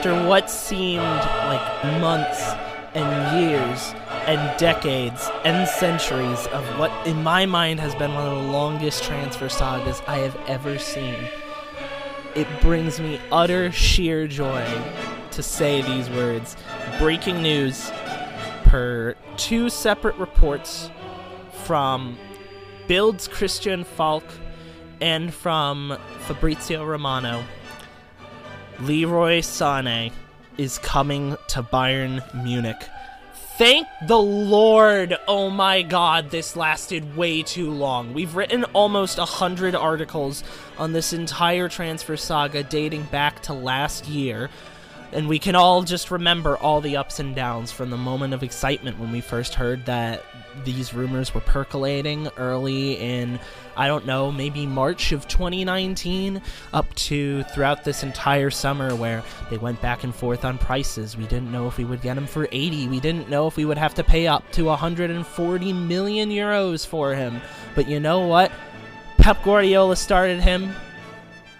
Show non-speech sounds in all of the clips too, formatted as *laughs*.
after what seemed like months and years and decades and centuries of what, in my mind, has been one of the longest transfer sagas I have ever seen, it brings me utter sheer joy to say these words. Breaking news per two separate reports from Bild's Christian Falk and from Fabrizio Romano. Leroy Sané is coming to Bayern Munich. Thank the Lord! Oh my god, this lasted way too long. We've written almost a hundred articles on this entire transfer saga dating back to last year, and we can all just remember all the ups and downs from the moment of excitement when we first heard that these rumors were percolating early in I don't know, maybe March of 2019 up to throughout this entire summer where they went back and forth on prices. We didn't know if we would get him for 80. We didn't know if we would have to pay up to 140 million euros for him. But you know what? Pep Guardiola started him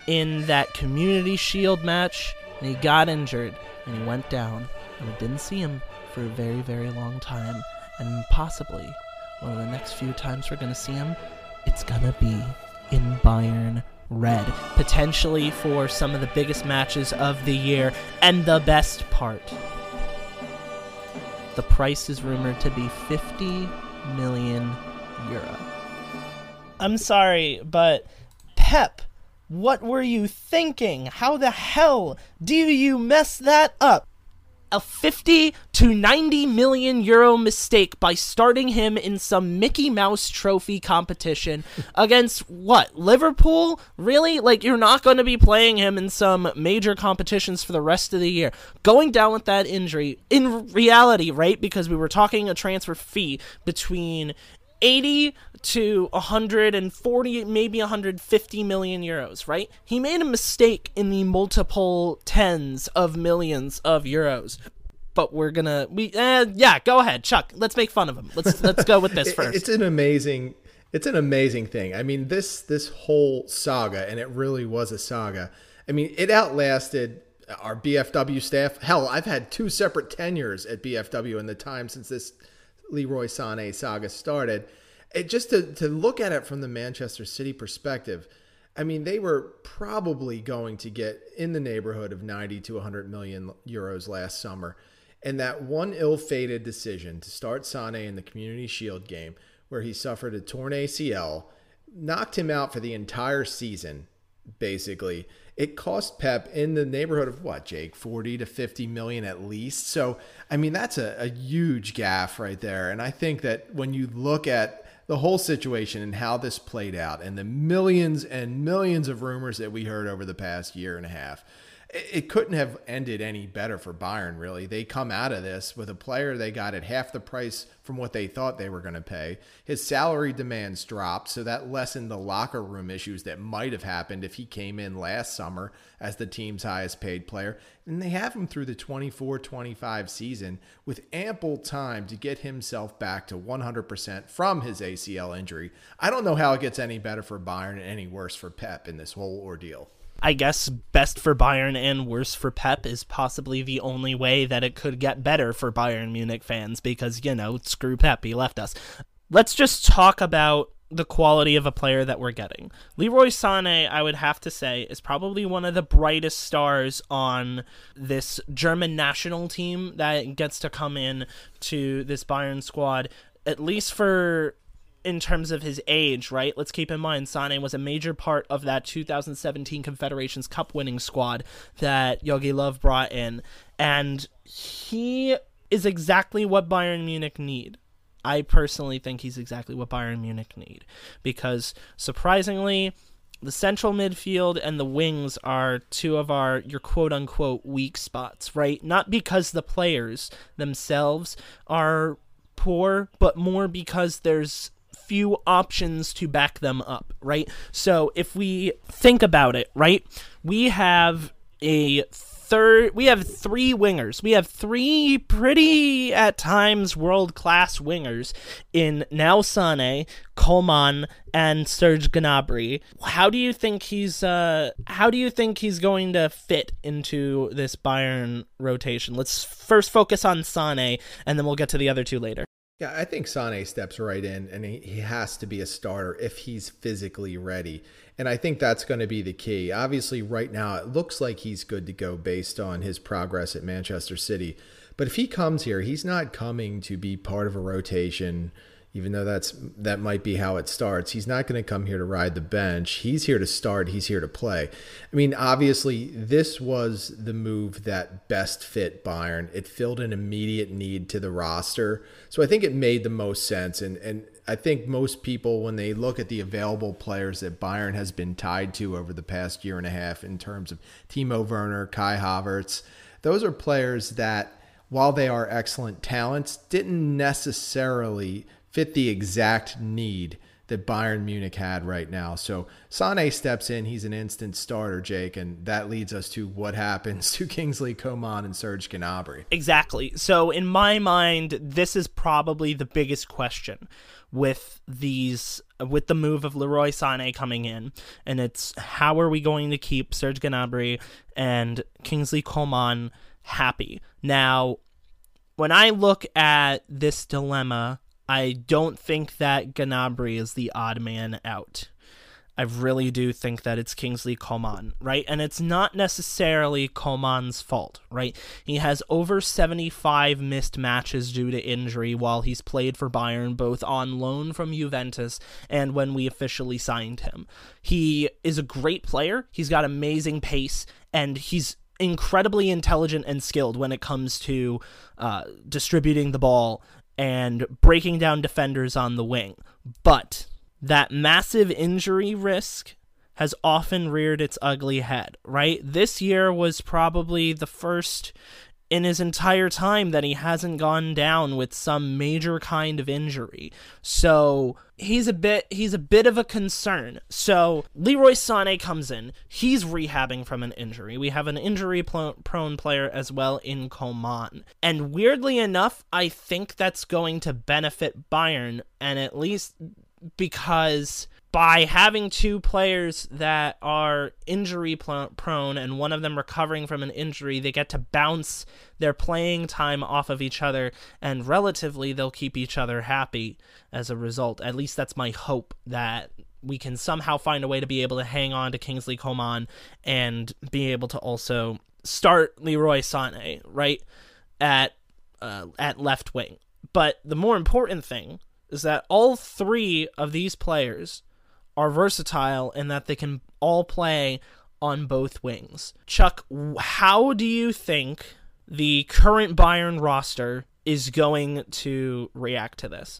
in that Community Shield match and he got injured and he went down and we didn't see him for a very very long time and possibly one of the next few times we're going to see him it's gonna be in Bayern red, potentially for some of the biggest matches of the year. And the best part the price is rumored to be 50 million euro. I'm sorry, but Pep, what were you thinking? How the hell do you mess that up? a 50 to 90 million euro mistake by starting him in some Mickey Mouse trophy competition against what? Liverpool? Really? Like you're not going to be playing him in some major competitions for the rest of the year. Going down with that injury in reality, right? Because we were talking a transfer fee between 80 to 140 maybe 150 million euros right? He made a mistake in the multiple tens of millions of euros. But we're gonna we eh, yeah go ahead chuck. Let's make fun of him. Let's let's go with this *laughs* first. it's an amazing it's an amazing thing. I mean this this whole saga and it really was a saga. I mean it outlasted our bfw staff. Hell i've had two separate tenures at bfw in the time since this Leroy Sané saga started. It, just to, to look at it from the Manchester City perspective, I mean, they were probably going to get in the neighborhood of 90 to 100 million euros last summer. And that one ill fated decision to start Sane in the Community Shield game, where he suffered a torn ACL, knocked him out for the entire season, basically. It cost Pep in the neighborhood of what, Jake? 40 to 50 million at least. So, I mean, that's a, a huge gaff right there. And I think that when you look at the whole situation and how this played out and the millions and millions of rumors that we heard over the past year and a half, it couldn't have ended any better for Bayern, really. They come out of this with a player they got at half the price from what they thought they were going to pay. His salary demands dropped, so that lessened the locker room issues that might have happened if he came in last summer as the team's highest paid player. And they have him through the 24 25 season with ample time to get himself back to 100% from his ACL injury. I don't know how it gets any better for Bayern and any worse for Pep in this whole ordeal. I guess best for Bayern and worse for Pep is possibly the only way that it could get better for Bayern Munich fans because, you know, screw Pep, he left us. Let's just talk about the quality of a player that we're getting. Leroy Sané, I would have to say, is probably one of the brightest stars on this German national team that gets to come in to this Bayern squad, at least for in terms of his age, right? Let's keep in mind Sane was a major part of that 2017 Confederations Cup winning squad that Jogi Löw brought in, and he is exactly what Bayern Munich need. I personally think he's exactly what Bayern Munich need because surprisingly, the central midfield and the wings are two of our your quote unquote weak spots, right? Not because the players themselves are poor, but more because there's few options to back them up, right? So if we think about it, right, we have a third we have three wingers. We have three pretty at times world class wingers in now Sane, Coman, and Serge Gnabry. How do you think he's uh how do you think he's going to fit into this Bayern rotation? Let's first focus on Sane and then we'll get to the other two later. Yeah, I think Sane steps right in and he, has to be a starter if he's physically ready. And I think that's going to be the key. Obviously, right now, it looks like he's good to go based on his progress at Manchester City. But if he comes here, he's not coming to be part of a rotation even though that's that might be how it starts. He's not going to come here to ride the bench. He's here to start. He's here to play. I mean, obviously, this was the move that best fit Bayern. It filled an immediate need to the roster, so I think it made the most sense. And and I think most people, when they look at the available players that Bayern has been tied to over the past year and a half, in terms of Timo Werner, Kai Havertz, those are players that. While they are excellent talents, didn't necessarily fit the exact need that Bayern Munich had right now. So Sane steps in, he's an instant starter, Jake, and that leads us to what happens *laughs* to Kingsley Coman and Serge Gnabry. Exactly. So in my mind, this is probably the biggest question with these with the move of Leroy Sané coming in, and it's how are we going to keep Serge Gnabry and Kingsley Coman happy? Now, when I look at this dilemma I don't think that Gnabry is the odd man out. I really do think that it's Kingsley Coman, right? And it's not necessarily Coman's fault, right? He has over 75 missed matches due to injury while he's played for Bayern, both on loan from Juventus and when we officially signed him. He is a great player, he's got amazing pace, and he's incredibly intelligent and skilled when it comes to uh, distributing the ball and breaking down defenders on the wing. But that massive injury risk has often reared its ugly head, right? This year was probably the first in his entire time that he hasn't gone down with some major kind of injury. So he's a bit he's a bit of a concern. So Leroy Sané comes in. He's rehabbing from an injury. We have an injury prone player as well in Coman. And weirdly enough, I think that's going to benefit Bayern and at least because by having two players that are injury prone and one of them recovering from an injury, they get to bounce their playing time off of each other, and relatively they'll keep each other happy as a result. At least that's my hope that we can somehow find a way to be able to hang on to Kingsley Coman and be able to also start Leroy Sané right at uh, at left wing. But the more important thing is that all three of these players are versatile in that they can all play on both wings. Chuck, how do you think the current Bayern roster is going to react to this?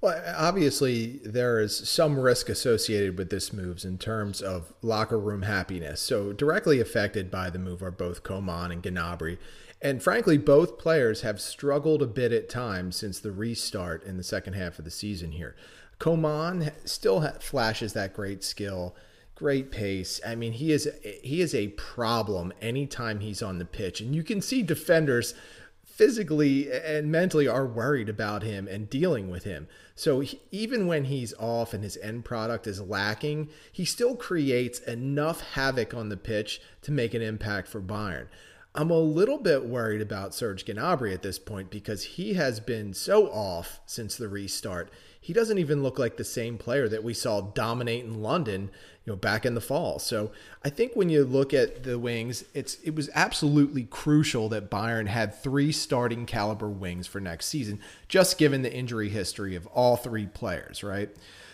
Well, obviously, there is some risk associated with this moves in terms of locker room happiness. So, directly affected by the move are both Coman and Gnabry. And frankly, both players have struggled a bit at times since the restart in the second half of the season here. Coman still flashes that great skill, great pace. I mean, he is he is a problem anytime he's on the pitch, and you can see defenders physically and mentally are worried about him and dealing with him. So he, even when he's off and his end product is lacking, he still creates enough havoc on the pitch to make an impact for Bayern. I'm a little bit worried about Serge Gnabry at this point because he has been so off since the restart he doesn't even look like the same player that we saw dominate in London, you know, back in the fall. So I think when you look at the wings, it's it was absolutely crucial that Bayern had three starting caliber wings for next season, just given the injury history of all three players, right?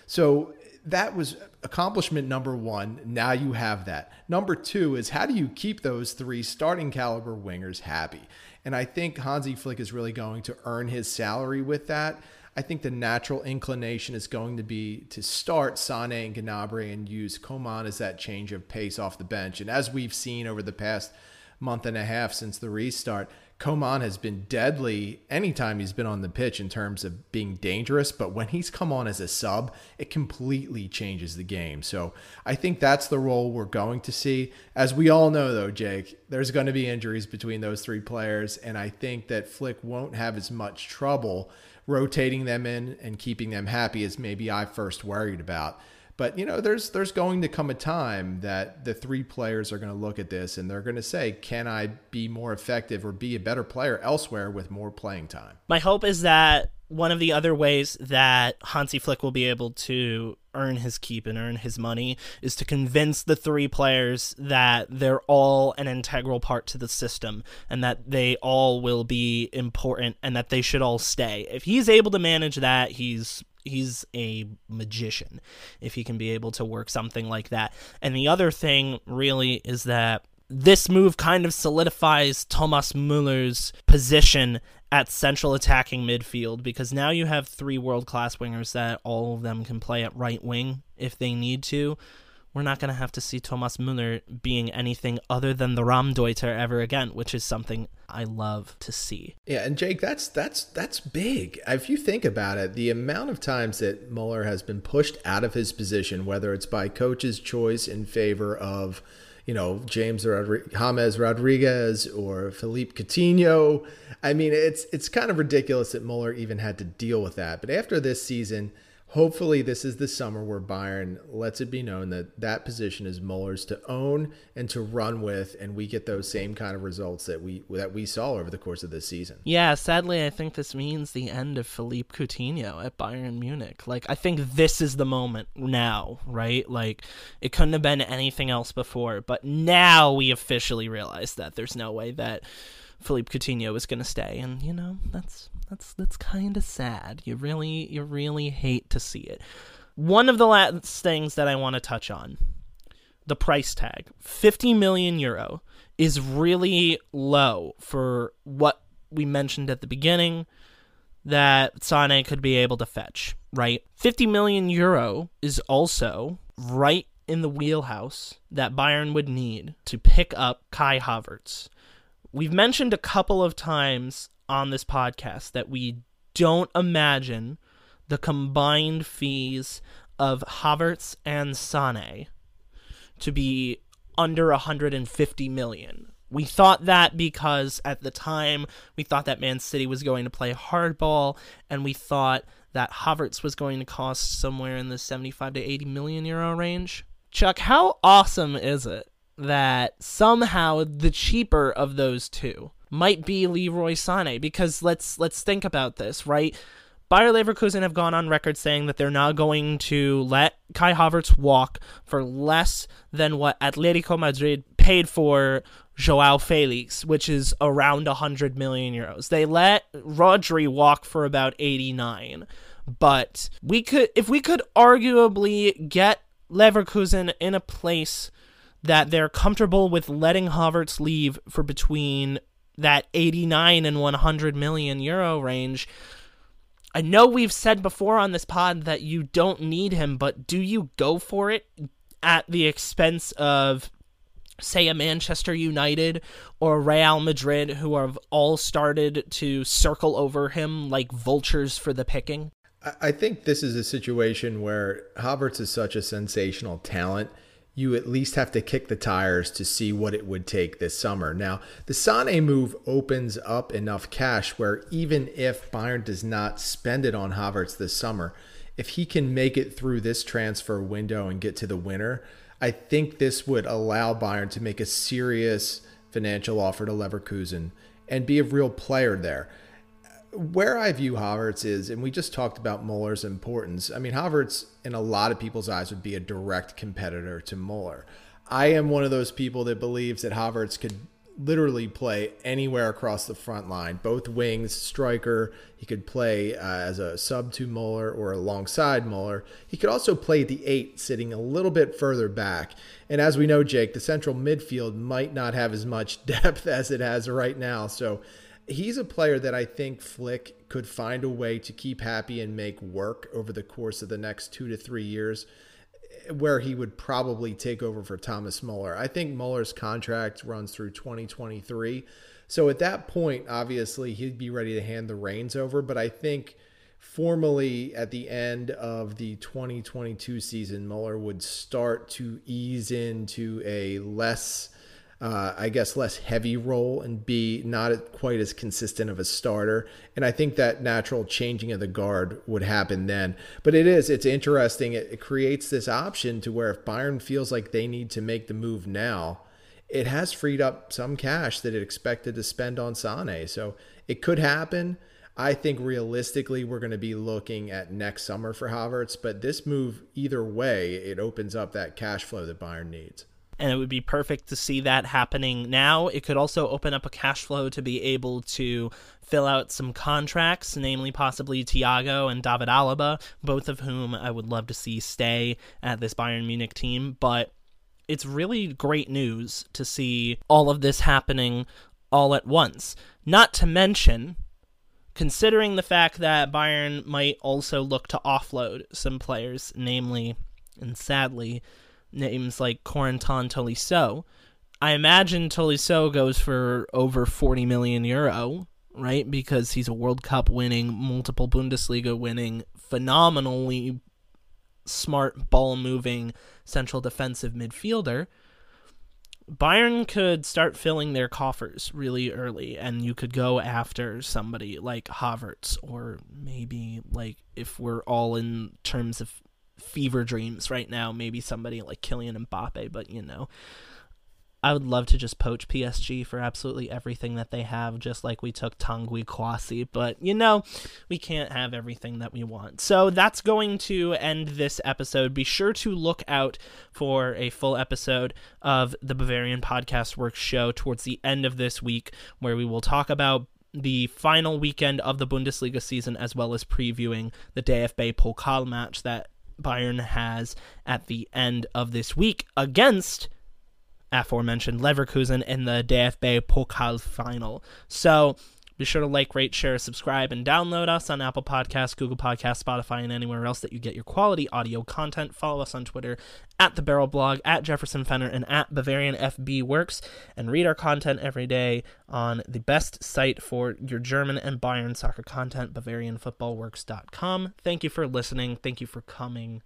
So that was accomplishment number one. Now you have that. Number two is how do you keep those three starting caliber wingers happy? And I think Hansi Flick is really going to earn his salary with that. I think the natural inclination is going to be to start Sane and Gnabry and use Coman as that change of pace off the bench. And as we've seen over the past month and a half since the restart, Coman has been deadly anytime he's been on the pitch in terms of being dangerous, but when he's come on as a sub, it completely changes the game. So I think that's the role we're going to see. As we all know, though, Jake, there's going to be injuries between those three players, and I think that Flick won't have as much trouble rotating them in and keeping them happy as maybe I first worried about. But you know, there's there's going to come a time that the three players are going to look at this and they're going to say, "Can I be more effective or be a better player elsewhere with more playing time?" My hope is that one of the other ways that Hansi Flick will be able to earn his keep and earn his money is to convince the three players that they're all an integral part to the system and that they all will be important and that they should all stay. If he's able to manage that, he's he's a magician if he can be able to work something like that. And the other thing really is that this move kind of solidifies Thomas Muller's position at central attacking midfield because now you have three world class wingers that all of them can play at right wing if they need to we're not going to have to see Thomas Müller being anything other than the Raumdeuter ever again, which is something I love to see. Yeah, and Jake, that's that's that's big. If you think about it, the amount of times that Muller has been pushed out of his position, whether it's by coach's choice in favor of, you know, James Rodri- James Rodriguez or Philippe Coutinho, I mean, it's it's kind of ridiculous that Muller even had to deal with that. But after this season hopefully this is the summer where Bayern lets it be known that that position is Muller's to own and to run with, and we get those same kind of results that we that we saw over the course of this season. Yeah, sadly, I think this means the end of Philippe Coutinho at Bayern Munich. Like, I think this is the moment now, right? Like, it couldn't have been anything else before, but now we officially realize that there's no way that Philippe Coutinho is going to stay, and you know that's that's that's kind of sad. You really you really hate to see it. One of the last things that I want to touch on, the price tag, 50 million euro is really low for what we mentioned at the beginning that Sane could be able to fetch, right? 50 million euro is also right in the wheelhouse that Bayern would need to pick up Kai Havertz. We've mentioned a couple of times on this podcast that we don't imagine the combined fees of Havertz and Sane to be under 150 million. We thought that because at the time we thought that Man City was going to play hardball and we thought that Havertz was going to cost somewhere in the 75 to 80 million euro range. Chuck, how awesome is it that somehow the cheaper of those two might be Leroy Sané because let's let's think about this, right? Bayer Leverkusen have gone on record saying that they're not going to let Kai Havertz walk for less than what Atletico Madrid paid for Joao Felix, which is around 100 million euros. They let Rodri walk for about 89. But we could if we could arguably get Leverkusen in a place that they're comfortable with letting Havertz leave for between that 89 and 100 million euro range. I know we've said before on this pod that you don't need him, but do you go for it at the expense of, say, a Manchester United or Real Madrid who have all started to circle over him like vultures for the picking? I think this is a situation where Havertz is such a sensational talent you at least have to kick the tires to see what it would take this summer. Now, the Sane move opens up enough cash where even if Bayern does not spend it on Havertz this summer, if he can make it through this transfer window and get to the winner, I think this would allow Bayern to make a serious financial offer to Leverkusen and be a real player there where I view Havertz is, and we just talked about Muller's importance. I mean, Havertz, in a lot of people's eyes, would be a direct competitor to Muller. I am one of those people that believes that Havertz could literally play anywhere across the front line, both wings, striker. He could play uh, as a sub to Muller or alongside Muller. He could also play the eight, sitting a little bit further back. And as we know, Jake, the central midfield might not have as much *laughs* depth as it has right now. So he's a player that I think Flick could find a way to keep happy and make work over the course of the next two to three years, where he would probably take over for Thomas Muller. I think Muller's contract runs through 2023. So at that point, obviously, he'd be ready to hand the reins over. But I think formally at the end of the 2022 season, Mueller would start to ease into a less uh, I guess, less heavy role and be not quite as consistent of a starter. And I think that natural changing of the guard would happen then. But it is, it's interesting. It, it creates this option to where if Bayern feels like they need to make the move now, it has freed up some cash that it expected to spend on Sane. So it could happen. I think realistically, we're going to be looking at next summer for Havertz, but this move, either way, it opens up that cash flow that Bayern needs and it would be perfect to see that happening now. It could also open up a cash flow to be able to fill out some contracts, namely possibly Thiago and David Alaba, both of whom I would love to see stay at this Bayern Munich team. But it's really great news to see all of this happening all at once. Not to mention, considering the fact that Bayern might also look to offload some players, namely and sadly names like Corentin Tolisso. I imagine Tolisso goes for over 40 million euro, right? Because he's a World Cup winning, multiple Bundesliga winning, phenomenally smart ball moving central defensive midfielder. Bayern could start filling their coffers really early, and you could go after somebody like Havertz, or maybe like if we're all in terms of fever dreams right now. Maybe somebody like Kylian Mbappe, but you know, I would love to just poach PSG for absolutely everything that they have, just like we took Tanguy Kouassi. But you know, we can't have everything that we want. So that's going to end this episode. Be sure to look out for a full episode of the Bavarian Podcast Works show towards the end of this week, where we will talk about the final weekend of the Bundesliga season, as well as previewing the DFB Pokal match that Bayern has at the end of this week against aforementioned Leverkusen in the DFB Pokal final. So be sure to like, rate, share, subscribe, and download us on Apple Podcasts, Google Podcasts, Spotify, and anywhere else that you get your quality audio content. Follow us on Twitter at The Barrel Blog, at Jefferson Fenner, and at Bavarian FB Works, and read our content every day on the best site for your German and Bayern soccer content, BavarianFootballWorks.com. Thank you for listening. Thank you for coming,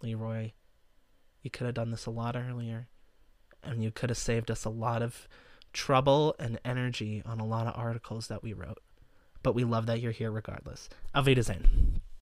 Leroy. You could have done this a lot earlier, and you could have saved us a lot of trouble and energy on a lot of articles that we wrote. But we love that you're here regardless. Auf Wiedersehen.